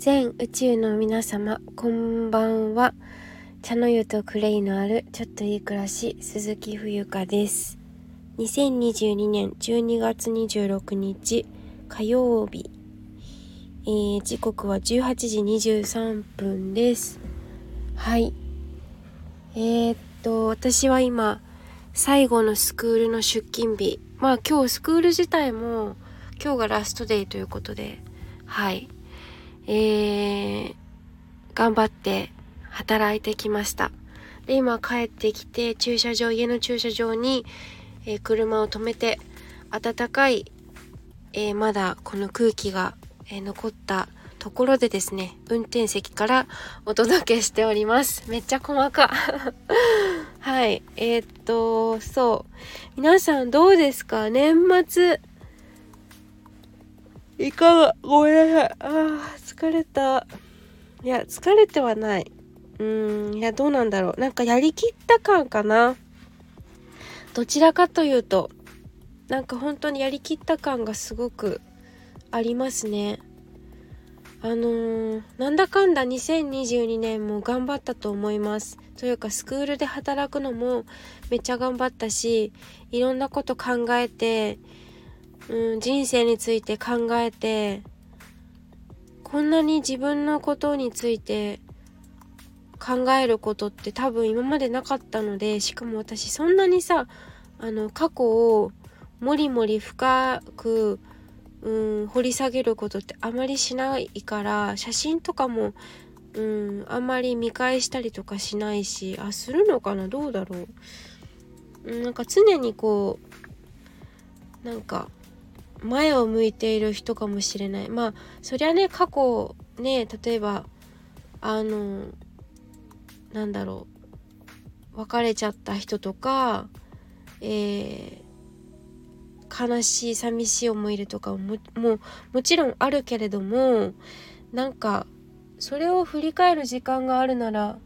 全宇宙の皆様こんばんは。茶の湯とクレイのあるちょっといい暮らし鈴木冬香です。2022年12月26日火曜日、えー、時刻は18時23分です。はい。えー、っと私は今最後のスクールの出勤日。まあ今日スクール自体も今日がラストデイということではい。えー、頑張って働いてきました。で、今帰ってきて駐車場、家の駐車場に、えー、車を止めて暖かい、えー、まだこの空気が、えー、残ったところでですね、運転席からお届けしております。めっちゃ細か。はい。えー、っと、そう。皆さんどうですか？年末。いかがごめんなさい。ああ、疲れた。いや、疲れてはない。うーん、いや、どうなんだろう。なんかやりきった感かな。どちらかというと、なんか本当にやりきった感がすごくありますね。あのー、なんだかんだ2022年も頑張ったと思います。というかスクールで働くのもめっちゃ頑張ったしいろんなこと考えて、うん、人生について考えてこんなに自分のことについて考えることって多分今までなかったのでしかも私そんなにさあの過去をもりもり深く、うん、掘り下げることってあまりしないから写真とかも、うん、あんまり見返したりとかしないしあするのかな？どうだろう、うん、なんか常にこうなんか前を向いている人かもしれない。まあそりゃね過去ね例えばあのなんだろう別れちゃった人とか、えー、悲しい寂しい思い出とかもももちろんあるけれどもなんかそれを振り返る時間があるなら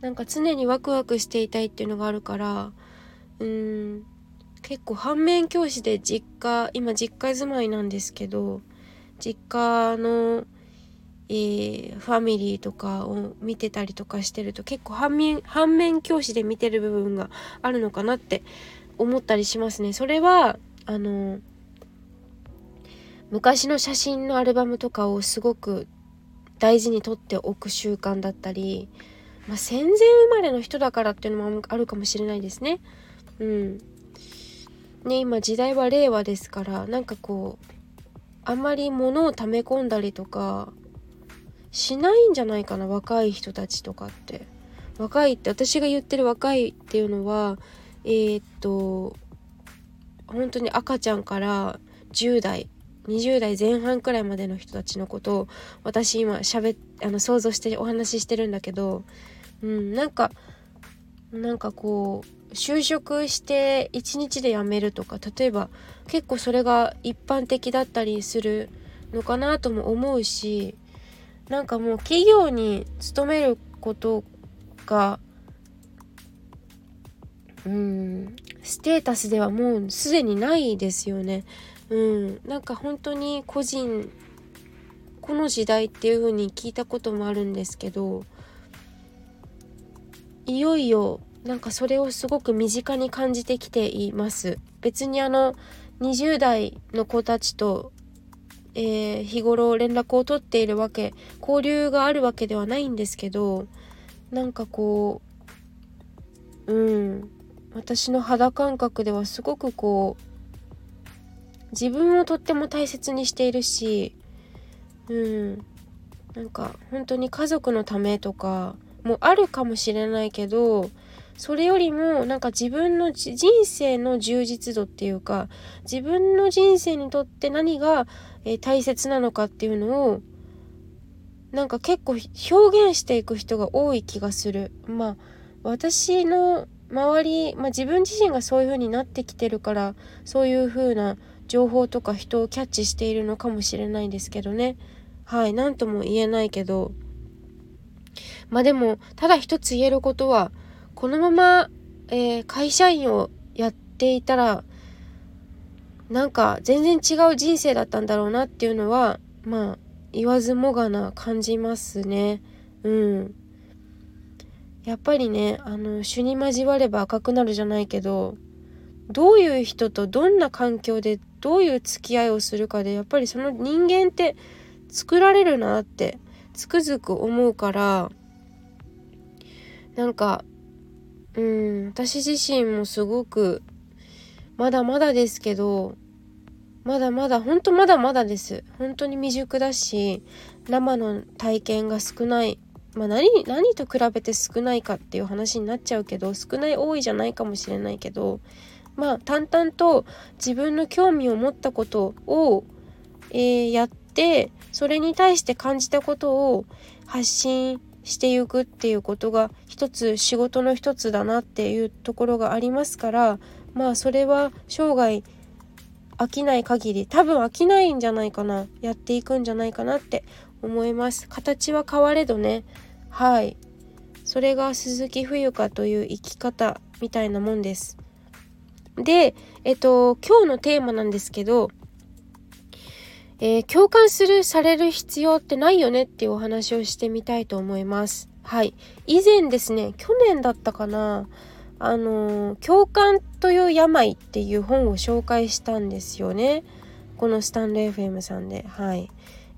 なんか常にワクワクしていたいっていうのがあるからうん結構反面教師で実家今実家住まいなんですけど実家の、えー、ファミリーとかを見てたりとかしてると結構反面反面教師で見てる部分があるのかなって思ったりしますね。それはあの昔の写真のアルバムとかをすごく大事にとっておく習慣だったり、まあ、戦前生まれの人だからっていうのもあるかもしれないですね。うん、ね今時代は令和ですからなんかこうあんまり物を溜め込んだりとかしないんじゃないかな若い人たちとかって。若いって私が言ってる若いっていうのはえー、っと本当に赤ちゃんから10代20代前半くらいまでの人たちのことを私今しゃべあの想像してお話ししてるんだけどうんなんかなんかこう就職して1日で辞めるとか例えば結構それが一般的だったりするのかなとも思うしなんかもう企業に勤めることがうんステータスではもうすでにないですよね。うん、なんか本当に個人この時代っていう風に聞いたこともあるんですけどいよいよなんかそれをすごく身近に感じてきています。別にあの20代の子たちと、えー、日頃連絡を取っているわけ交流があるわけではないんですけどなんかこううん私の肌感覚ではすごくこう自分をとっても大切にしているしうんなんか本当に家族のためとかもあるかもしれないけどそれよりもなんか自分の人生の充実度っていうか自分の人生にとって何が、えー、大切なのかっていうのをなんか結構表現していく人が多い気がする。まあ私の周り、まあ、自分自身がそういう風になってきてるからそういう風な情報とか人をキャッチしているのかもしれないんですけどねはい何とも言えないけどまあでもただ一つ言えることはこのまま、えー、会社員をやっていたらなんか全然違う人生だったんだろうなっていうのはまあ言わずもがな感じますね。うん。やっぱりねあの主に交われば赤くなるじゃないけどどういう人とどんな環境でどういう付き合いをするかでやっぱりその人間って作られるなってつくづく思うからなんかうん。私自身もすごくまだまだですけどまだまだ本当まだまだです。本当に未熟だし生の体験が少ない。まあ何何と比べて少ないかっていう話になっちゃうけど少ない多いじゃないかもしれないけどまあ淡々と自分の興味を持ったことを、えー、やってそれに対して感じたことを発信していくっていうことが一つ仕事の一つだなっていうところがありますからまあそれは生涯飽きない限り多分飽きないんじゃないかなやっていくんじゃないかなって思います。形は変われどね。はい。それが鈴木冬香という生き方みたいなもんです。でえっと今日のテーマなんですけどえー、共感するされる必要ってないよねっていうお話をしてみたいと思います。はい。以前ですね去年だったかな。あのー、共感という病っていう本を紹介したんですよね。このスタンレー FM さんで。はい。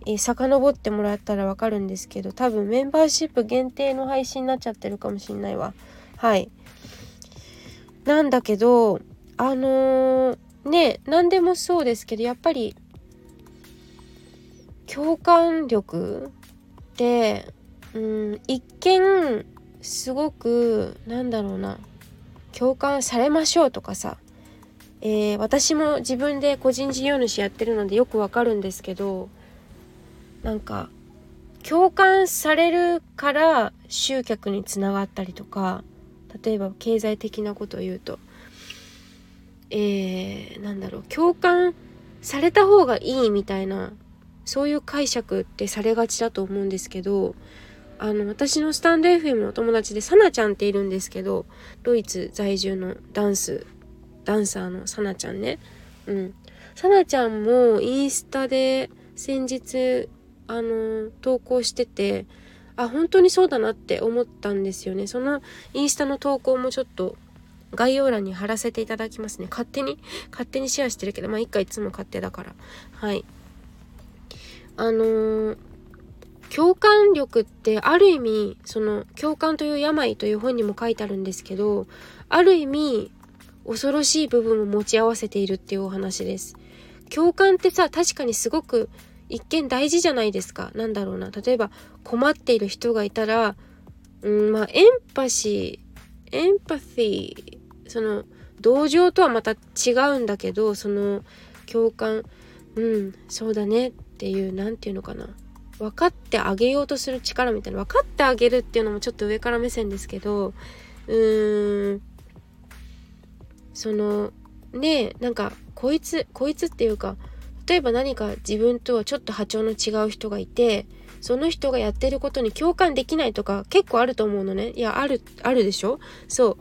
えー、遡ってもらったらわかるんですけど多分メンバーシップ限定の配信になっちゃってるかもしんないわ。はい。なんだけどあのー、ね何でもそうですけどやっぱり共感力ってうん一見すごくなんだろうな共感されましょうとかさ、えー、私も自分で個人事業主やってるのでよくわかるんですけどなんか共感されるから集客につながったりとか例えば経済的なことを言うとえー、なんだろう共感された方がいいみたいなそういう解釈ってされがちだと思うんですけどあの私のスタンド FM のお友達でサナちゃんっているんですけどドイツ在住のダンスダンサーのサナちゃんね。うん。サナちゃんもインスタで先日あの投稿しててあ本当にそうだなって思ったんですよね。そのインスタの投稿もちょっと概要欄に貼らせていただきますね。勝手に勝手にシェアしてるけどまあ一回いつも勝手だから。はい。あのー、共感力ってある意味その共感という病という本にも書いてあるんですけどある意味恐ろしい部分を持ち合わせているっていうお話です。共感ってさ確かにすごく一見大事じゃないですか。なんだろうな。例えば困っている人がいたらうんまあエンパシーエンパシーその同情とはまた違うんだけどその共感うんそうだね。っていう何て言うのかな。分かってあげようとする力みたいな。分かってあげるっていうのもちょっと上から目線ですけどうーん。そのねなんかこいつこいつっていうか例えば何か自分とはちょっと波長の違う人がいてその人がやってることに共感できないとか結構あると思うのね。いやあるあるでしょ？そ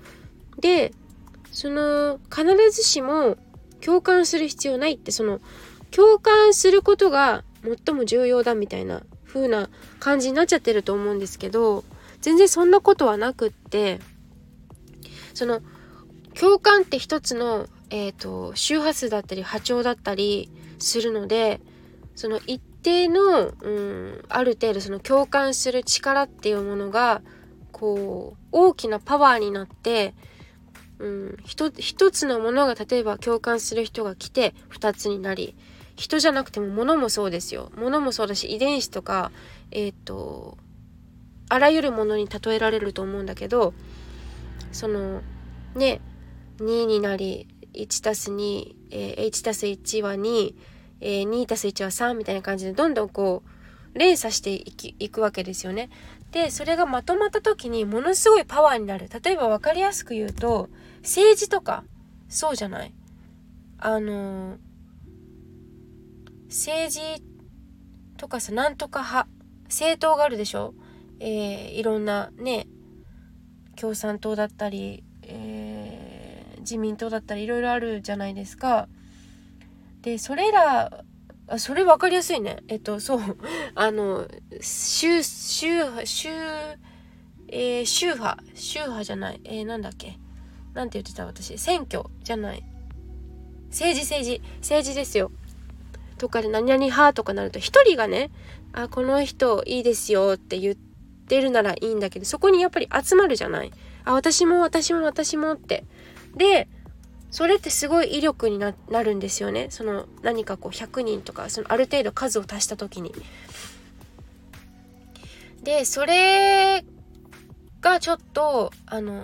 う。でその必ずしも共感する必要ないってその共感することが最も重要だみたいな風な感じになっちゃってると思うんですけど全然そんなことはなくってその共感って一つの、えーと、周波数だったり波長だったりするのでその一定の、うん、ある程度その共感する力っていうものがこう大きなパワーになって、うん、一つのものが例えば共感する人が来て2つになり人じゃなくても物もそうですよ。物もそうだし遺伝子とかえっ、ー、とあらゆるものに例えられると思うんだけどそのね2になり 1+2H+1、えー、1は2、えー、2+1 は3みたいな感じでどんどんこう連鎖していきいくわけですよね。でそれがまとまった時にものすごいパワーになる。例えば分かりやすく言うと政治とかそうじゃない？あのー政治とかさなんとか派政党があるでしょ、えー、いろんなね共産党だったり、えー、自民党だったりいろいろあるじゃないですか。でそれらあ、それ分かりやすいね。えっと、そう。あの、宗、宗、宗、えー、宗派、宗派じゃない。えー、なんだっけ？なんて言ってた私。選挙じゃない。政治政治。政治ですよ。とかで何々派とかなると、一人がね、あ、この人いいですよって言ってるならいいんだけど、そこにやっぱり集まるじゃない。あ、私も私も私もって。で、それってすごい威力になるんですよね。その何かこう100人とか、そのある程度数を足した時に。で、それがちょっと、あの、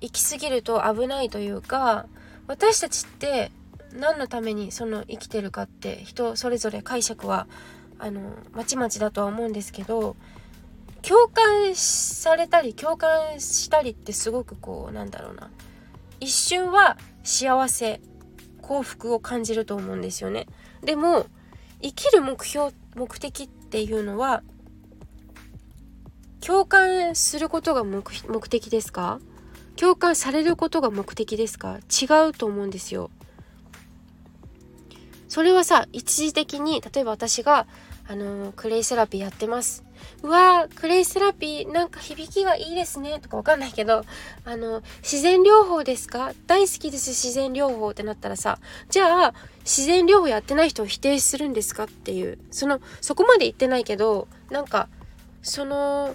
行き過ぎると危ないというか、私たちって何のためにその生きてるかって人それぞれ解釈はあのまちまちだとは思うんですけど共感されたり共感したりってすごくこうなんだろうな。一瞬は幸せ幸福を感じると思うんですよね。でも生きる目標目的っていうのは共感することが目的ですか？共感されることが目的ですか？違うと思うんですよ。それはさ一時的に例えば私があのクレイセラピーやってます。うわークレイセラピーなんか響きがいいですねとかわかんないけどあの自然療法ですか？大好きです自然療法ってなったらさじゃあ自然療法やってない人を否定するんですか？っていう。そのそこまで言ってないけどなんかその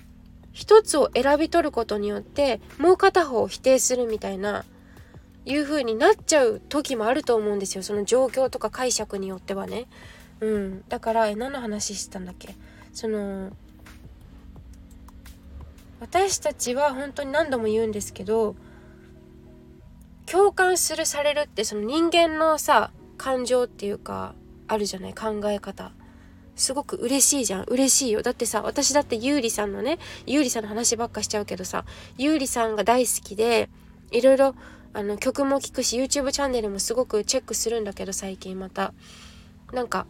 一つを選び取ることによってもう片方を否定するみたいないう風になっちゃう時もあると思うんですよ。その状況とか解釈によってはね。うん。だからえ何の話してたんだっけ？その私たちは本当に何度も言うんですけど共感するされるってその人間のさ感情っていうかあるじゃない？考え方。すごく嬉しいじゃん。嬉しいよ。だってさ私だってゆうりさんのねゆうりさんの話ばっかしちゃうけどさゆうりさんが大好きでいろいろあの曲も聴くし YouTube チャンネルもすごくチェックするんだけど最近また。なんか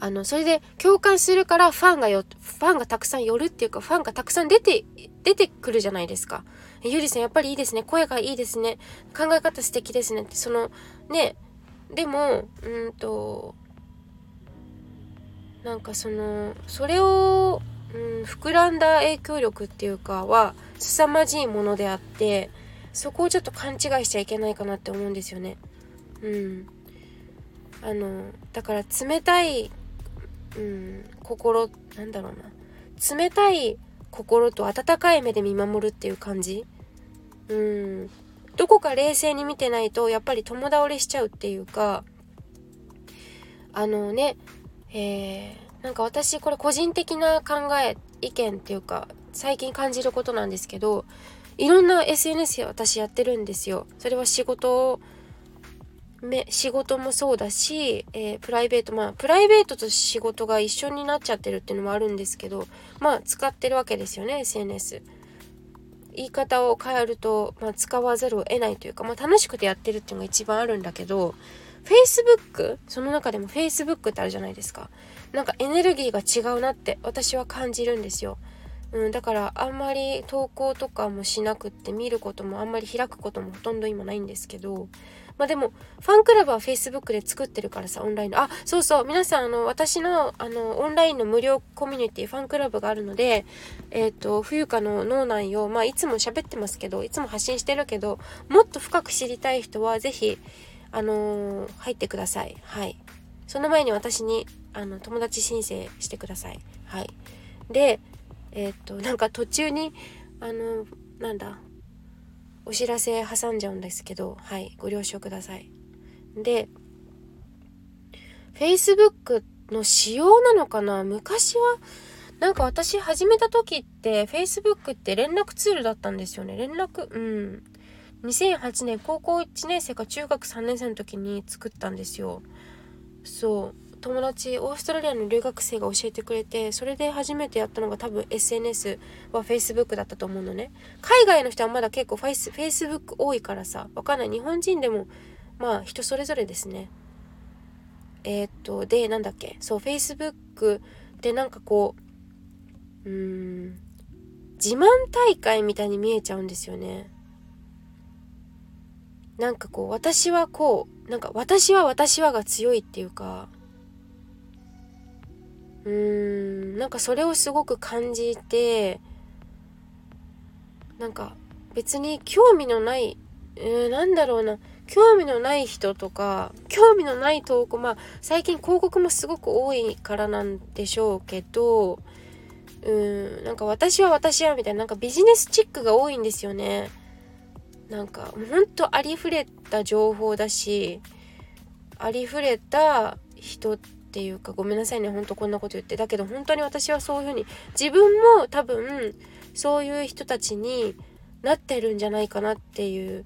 あのそれで共感するからファンがよファンがたくさん寄るっていうかファンがたくさん出て出てくるじゃないですか。ゆりさんやっぱりいいですね。声がいいですね。考え方素敵ですね。ってそのねでもうんとなんかそのそれを、うん、膨らんだ影響力っていうかは凄まじいものであってそこをちょっと勘違いしちゃいけないかなって思うんですよね。うん。あの、だから冷たい、うん、心、なんだろうな。冷たい心と温かい目で見守るっていう感じうん。どこか冷静に見てないと、やっぱり友倒れしちゃうっていうか、あのね、えー、なんか私これ個人的な考え、意見っていうか、最近感じることなんですけど、いろんな SNS 私やってるんですよ。それは仕事め仕事もそうだし、えー、プライベートまあプライベートと仕事が一緒になっちゃってるっていうのもあるんですけどまあ使ってるわけですよね SNS。言い方を変えると、まあ、使わざるを得ないというか、まあ、楽しくてやってるっていうのが一番あるんだけど Facebook その中でも Facebook ってあるじゃないですかなんかエネルギーが違うなって私は感じるんですよ。うん、だからあんまり投稿とかもしなくって見ることもあんまり開くこともほとんど今ないんですけどまあでもファンクラブは Facebook で作ってるからさオンラインの。あそうそう皆さんあの私のあのオンラインの無料コミュニティファンクラブがあるのでえっ、ー、と冬香の脳内をまあいつも喋ってますけどいつも発信してるけどもっと深く知りたい人は是非あのー、入ってください。はい。その前に私にあの友達申請してください。はい。でえっ、となんか途中にあのなんだお知らせ挟んじゃうんですけどはいご了承ください。で Facebook の仕様なのかな？昔はなんか私始めた時って Facebook って連絡ツールだったんですよね。連絡うん。2008年高校1年生か中学3年生の時に作ったんですよ。そう。友達オーストラリアの留学生が教えてくれてそれで初めてやったのが多分 SNS は Facebook だったと思うのね。海外の人はまだ結構フェイス Facebook 多いからさわかんない。日本人でもまあ人それぞれですね。えー、っとでなんだっけ。そう Facebook でなんかこううん自慢大会みたいに見えちゃうんですよね。なんかこう私はこうなんか私は私はが強いっていうかうーん。なんかそれをすごく感じてなんか別に興味のない、えー、なんだろうな。興味のない人とか興味のない投稿まあ最近広告もすごく多いからなんでしょうけどうーん。なんか私は私はみたいななんかビジネスチックが多いんですよね。なんかほんとありふれた情報だしありふれた人っていうかごめんなさいねほんとこんなこと言ってだけど本当に私はそういうふうに自分も多分そういう人たちになってるんじゃないかなっていう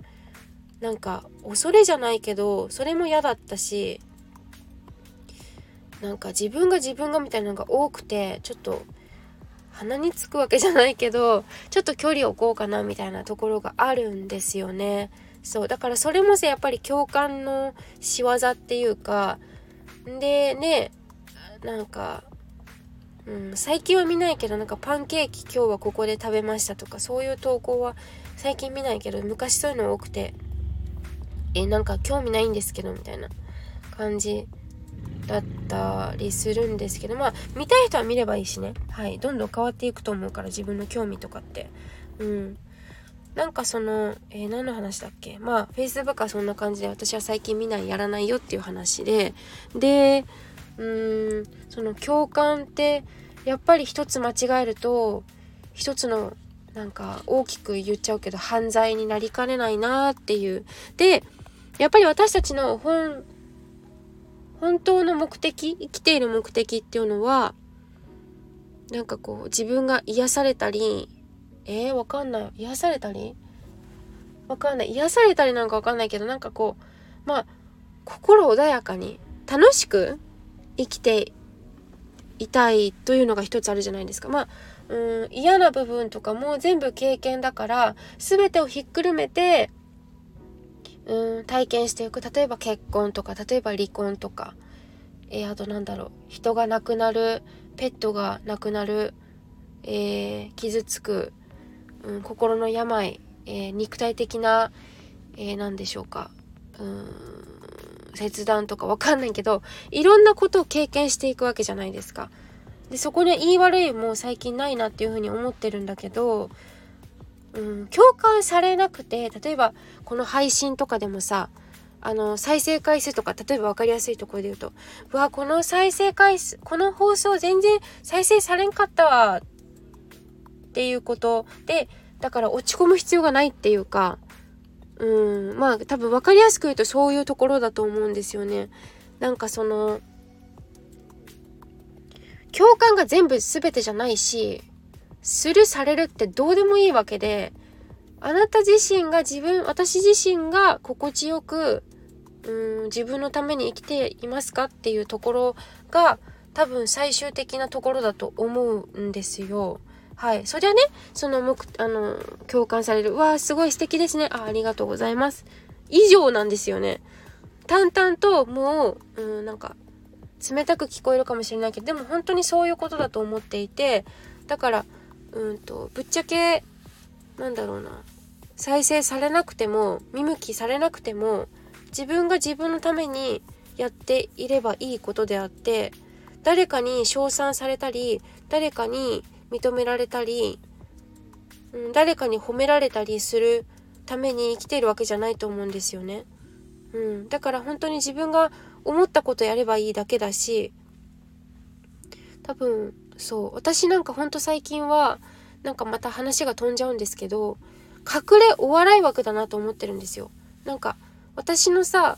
なんか恐れじゃないけどそれも嫌だったしなんか自分が自分がみたいなのが多くてちょっと鼻につくわけじゃないけどちょっと距離を置こうかなみたいなところがあるんですよね。そうだからそれもさやっぱり共感の仕業っていうかでねなんか、うん、最近は見ないけどなんかパンケーキ今日はここで食べましたとかそういう投稿は最近見ないけど昔そういうの多くてえなんか興味ないんですけどみたいな感じだったりするんですけどまあ見たい人は見ればいいしね。はい。どんどん変わっていくと思うから自分の興味とかって。うん。なんかその、えー、何の話だっけ？まあ Facebook はそんな感じで私は最近見ないやらないよっていう話で。でうーんその共感ってやっぱり一つ間違えると一つのなんか大きく言っちゃうけど犯罪になりかねないなっていう。でやっぱり私たちの本、本当の目的、生きている目的っていうのは、なんかこう、自分が癒されたり、えー、わかんない。癒されたり？わかんない。癒されたりなんかわかんないけど、なんかこう、まあ、心穏やかに、楽しく生きていたいというのが一つあるじゃないですか。まあ、うん嫌な部分とかも全部経験だから全てをひっくるめてうん体験していく例えば結婚とか例えば離婚とか、えー、あとなんだろう人が亡くなるペットが亡くなる、えー、傷つく、うん、心の病、えー、肉体的な、えー、何でしょうかうん切断とかわかんないけどいろんなことを経験していくわけじゃないですか。でそこに言い悪いも最近ないなっていうふうに思ってるんだけどうん、共感されなくて例えばこの配信とかでもさあの再生回数とか例えば分かりやすいところで言うと「うわこの再生回数この放送全然再生されんかったわ」っていうことでだから落ち込む必要がないっていうかうんまあ多分分かりやすく言うとそういうところだと思うんですよね。なんかその共感が全部全てじゃないしするされるってどうでもいいわけであなた自身が自分私自身が心地よくうん自分のために生きていますかっていうところが多分最終的なところだと思うんですよ。はい。そりゃね、その目、あの、共感される。わあ、すごい素敵ですね。あ、ありがとうございます。以上なんですよね。淡々と、もう、うん、なんか、冷たく聞こえるかもしれないけど、でも本当にそういうことだと思っていて、だから、うんとぶっちゃけなんだろうな再生されなくても見向きされなくても自分が自分のためにやっていればいいことであって誰かに称賛されたり誰かに認められたり、うん、誰かに褒められたりするために生きてるわけじゃないと思うんですよね。うん、だから本当に自分が思ったことやればいいだけだし多分そう。私なんかほんと最近はなんかまた話が飛んじゃうんですけど隠れお笑い枠だなと思ってるんですよ。なんか私のさ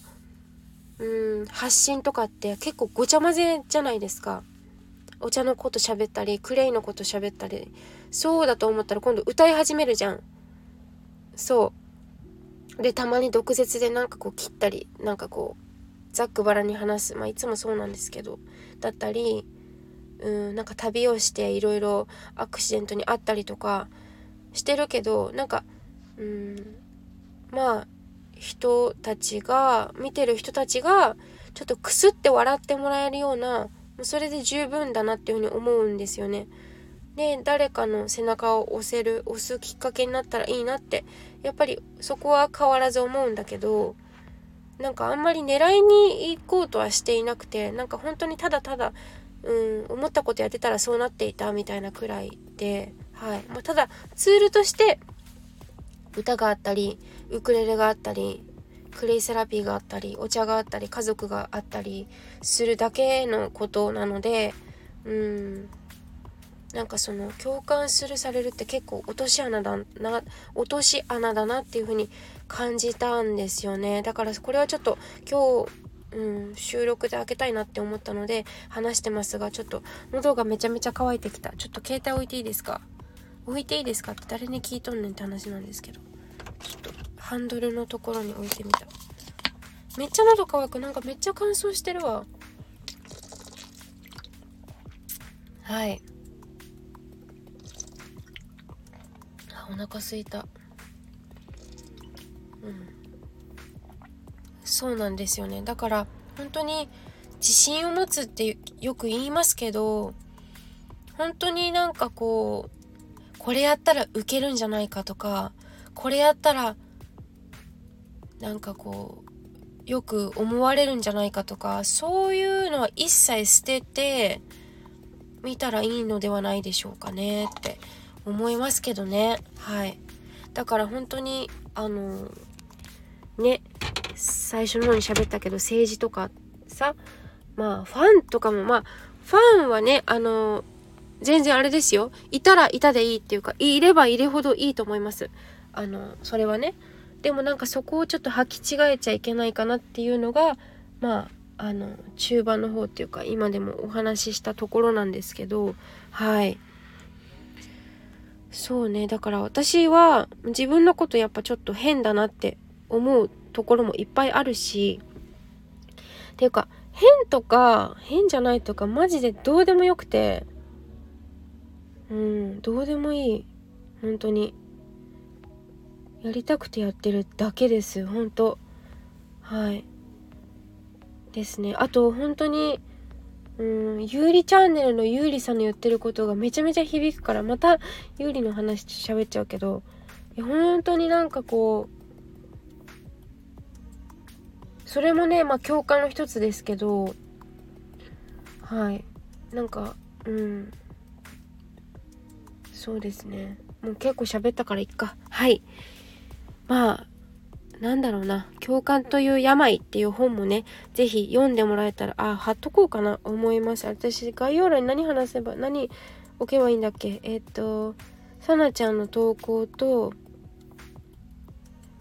うん発信とかって結構ごちゃ混ぜじゃないですか。お茶のこと喋ったりクレイのこと喋ったりそうだと思ったら今度歌い始めるじゃん。そう。でたまに毒舌でなんかこう切ったりなんかこうざっくばらに話す。まあいつもそうなんですけどだったりうんなんか旅をしていろいろアクシデントにあったりとかしてるけどなんかうんまあ人たちが見てる人たちがちょっとくすって笑ってもらえるようなそれで十分だなっていうふうに思うんですよね。で誰かの背中を押せる押すきっかけになったらいいなってやっぱりそこは変わらず思うんだけどなんかあんまり狙いに行こうとはしていなくてなんか本当にただただうん思ったことやってたらそうなっていたみたいなくらいで、はいまあ、ただツールとして歌があったりウクレレがあったりクレイセラピーがあったりお茶があったり家族があったりするだけのことなのでうん。なんかその共感するされるって結構落とし穴だな落とし穴だなっていう風に感じたんですよね。だからこれはちょっと今日うん、収録で開けたいなって思ったので話してますがちょっと喉がめちゃめちゃ乾いてきた。ちょっと携帯置いていいですか？置いていいですか？って誰に聞いとんねんって話なんですけど。ちょっとハンドルのところに置いてみた。めっちゃ喉乾く。なんかめっちゃ乾燥してるわ。はい。あお腹すいた。うん。そうなんですよね。だから本当に自信を持つってよく言いますけど本当になんかこうこれやったらウケるんじゃないかとかこれやったらなんかこうよく思われるんじゃないかとかそういうのは一切捨てて見たらいいのではないでしょうかねって思いますけどね。はい。だから本当にあのね最初の方に喋ったけど政治とかさまあファンとかもまあファンはねあの全然あれですよ。いたらいたでいいっていうかいればいるほどいいと思います。あのそれはねでもなんかそこをちょっと履き違えちゃいけないかなっていうのがまああの中盤の方っていうか今でもお話ししたところなんですけどはい。そうね。だから私は自分のことやっぱちょっと変だなって思うところもいっぱいあるしっていうか変とか変じゃないとかマジでどうでもよくてうんどうでもいい。本当に。やりたくてやってるだけです本当。はい。ですね。あと本当にうんゆうりチャンネルのゆうりさんの言ってることがめちゃめちゃ響くからまたゆうりの話喋っちゃうけどいや本当になんかこうそれもねまあ共感の一つですけどはい。なんかうん。そうですね。もう結構喋ったからいっか。はい。まあなんだろうな。共感という病っていう本もね是非読んでもらえたらあ貼っとこうかな。思います。私概要欄に何話せば何置けばいいんだっけ？えっ、ー、とさなちゃんの投稿と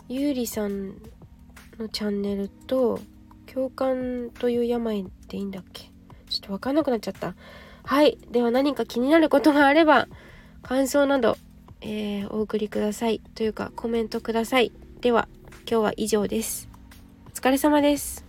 ゆうりさんのチャンネルと共感という病っていいんだっけ？ちょっとわかんなくなっちゃった。はい。では何か気になることがあれば、感想など、えー、お送りください。というか、コメントください。では、今日は以上です。お疲れ様です。